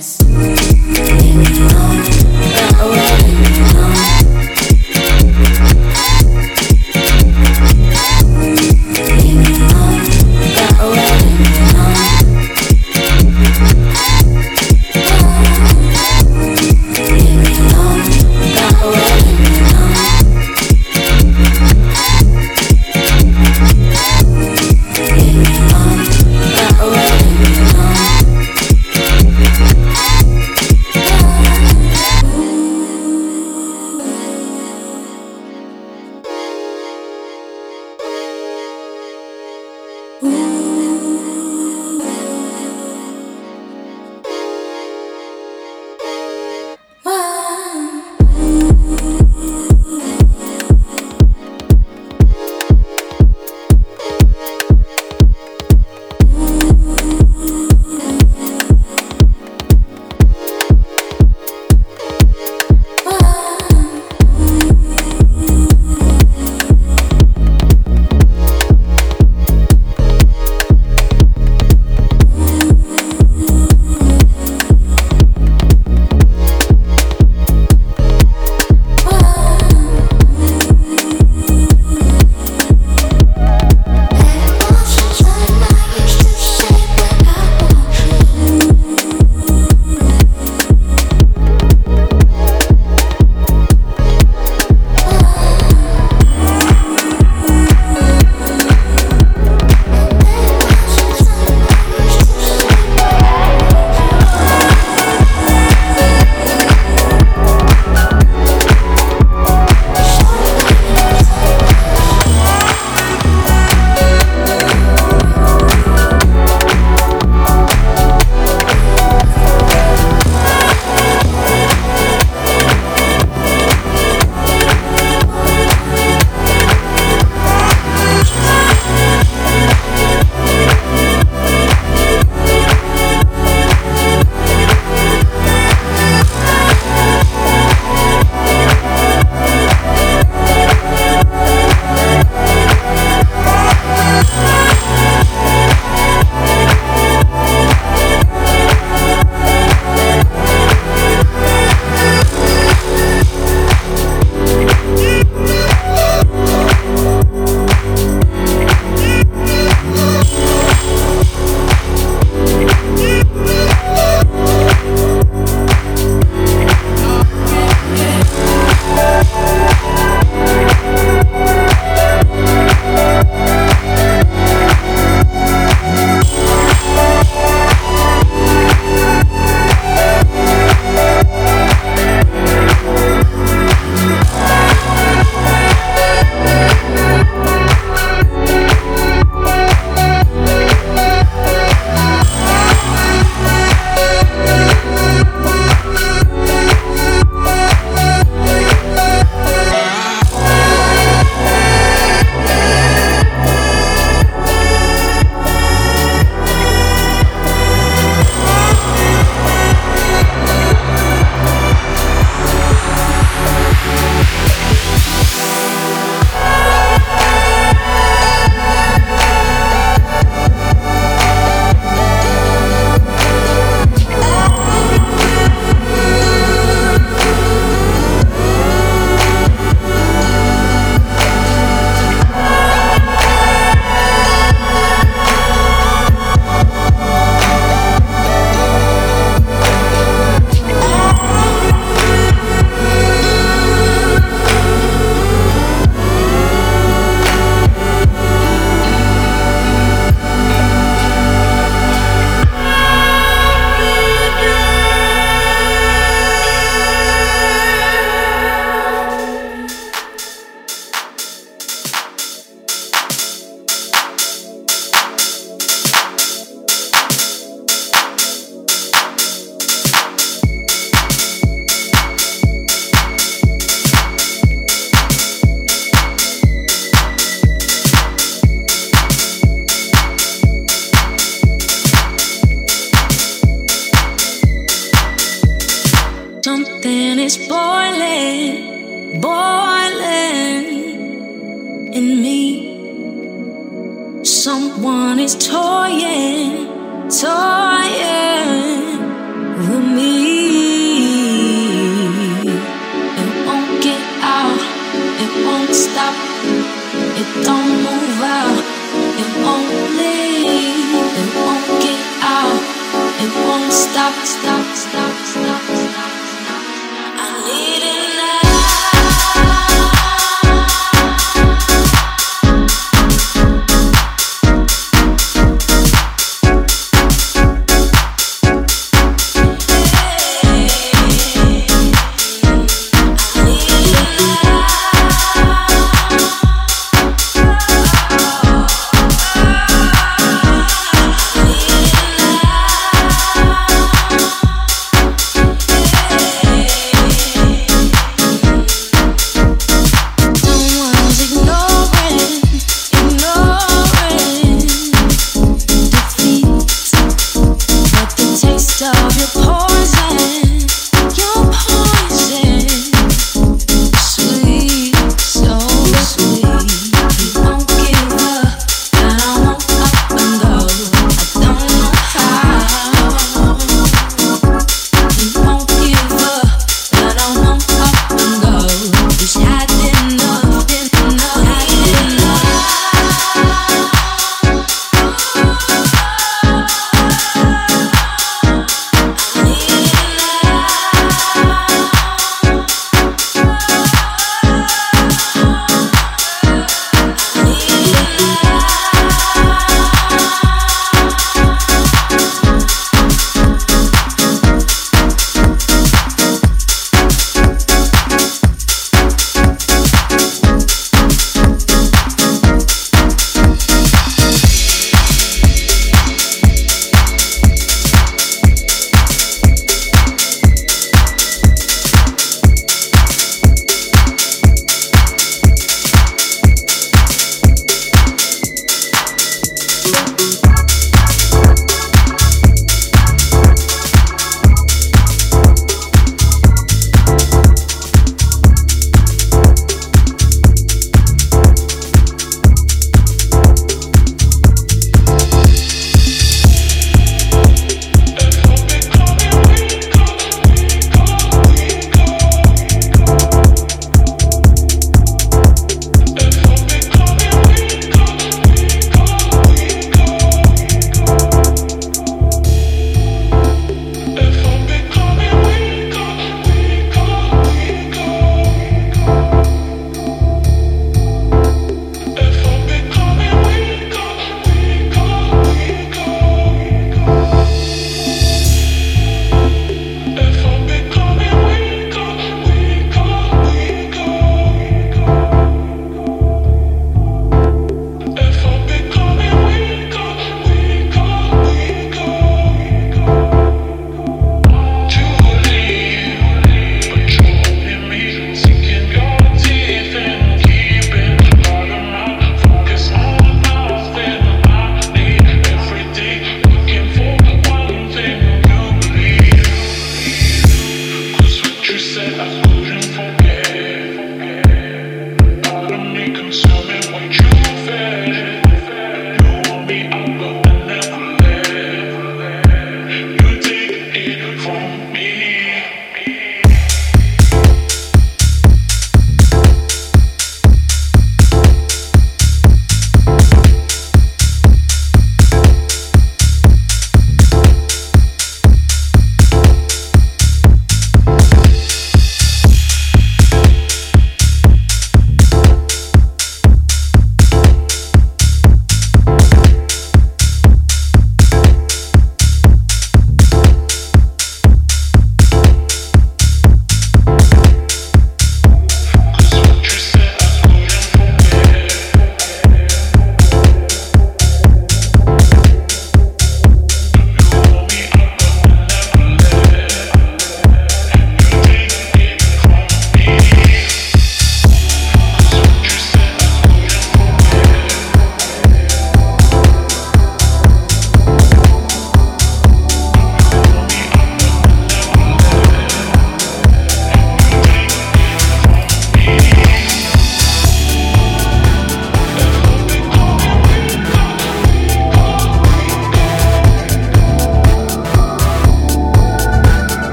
Yes.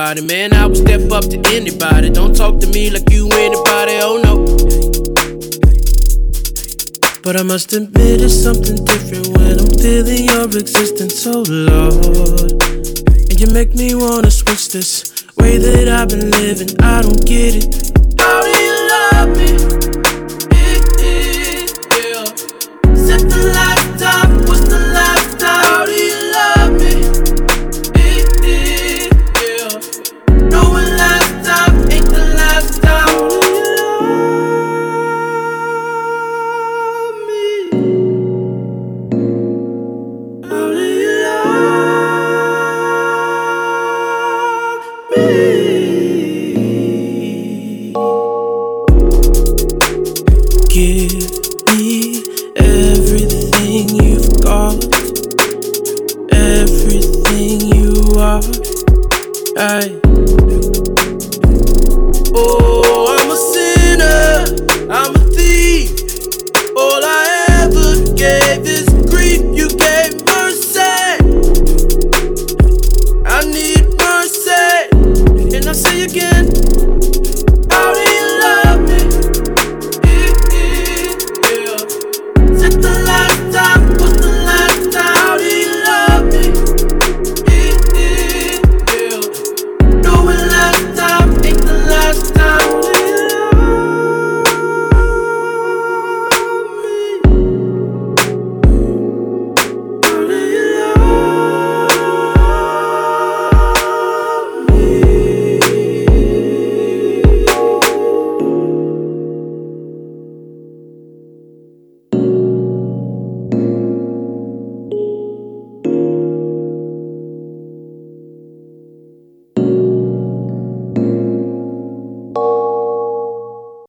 Man. I will step up to anybody. Don't talk to me like you anybody, oh no. But I must admit it's something different when I'm feeling your existence, oh Lord. And you make me wanna switch this way that I've been living, I don't get it. How do you love me?